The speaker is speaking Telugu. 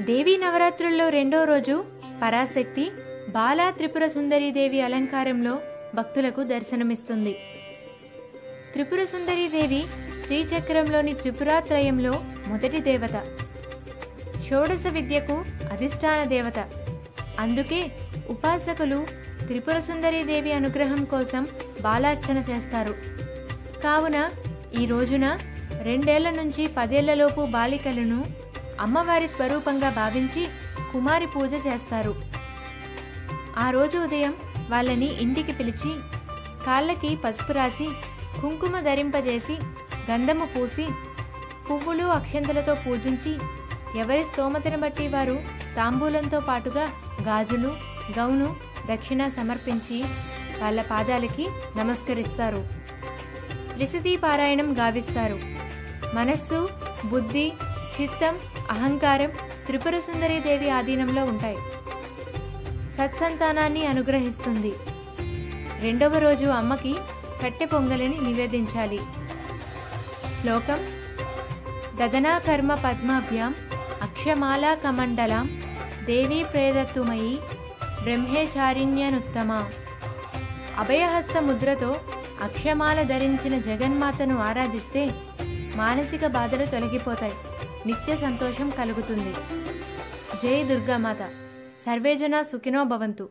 దేవీ నవరాత్రుల్లో రెండో రోజు పరాశక్తి బాలా త్రిపుర సుందరీదేవి అలంకారంలో భక్తులకు దర్శనమిస్తుంది. త్రిపుర సుందరీదేవి శ్రీచక్రంలోని త్రిపురాత్రయంలో మొదటి దేవత. షోడశ విద్యకు అధిష్టాన దేవత. అందుకే ఉపాసకులు త్రిపుర సుందరీదేవి అనుగ్రహం కోసం బాలార్చన చేస్తారు. కావున ఈ రోజున రెండేళ్ళ నుంచి పదేళ్ళలోపు బాలికలను అమ్మవారి స్వరూపంగా భావించి కుమారి పూజ చేస్తారు. ఆ రోజు ఉదయం వాళ్ళని ఇంటికి పిలిచి కాళ్ళకి పసుపు రాసి కుంకుమ ధరింపజేసి గంధము పూసి పువ్వులు అక్షంతలతో పూజించి ఎవరి స్తోమతను బట్టి వారు తాంబూలంతో పాటుగా గాజులు గౌను దక్షిణ సమర్పించి వాళ్ళ పాదాలకి నమస్కరిస్తారు. త్రిశతీ పారాయణం గావిస్తారు. మనస్సు బుద్ధి చిత్తం అహంకారం త్రిపుర సుందరీదేవి ఆధీనంలో ఉంటాయి. సత్సంతానాన్ని అనుగ్రహిస్తుంది. రెండవ రోజు అమ్మకి కట్టె పొంగలిని నివేదించాలి. శ్లోకం దదనాకర్మ పద్మాభ్యాం అక్షమాలా కమండలాం దేవీ ప్రేదత్తుమయి బ్రహ్మేచారిణ్యనుత్తమ అభయహస్త ముద్రతో అక్షమాల ధరించిన జగన్మాతను ఆరాధిస్తే మానసిక బాధలు తొలగిపోతాయి. నిత్య సంతోషం కలుగుతుంది. జై దుర్గామాత. సర్వేజన సుఖినో భవంతు.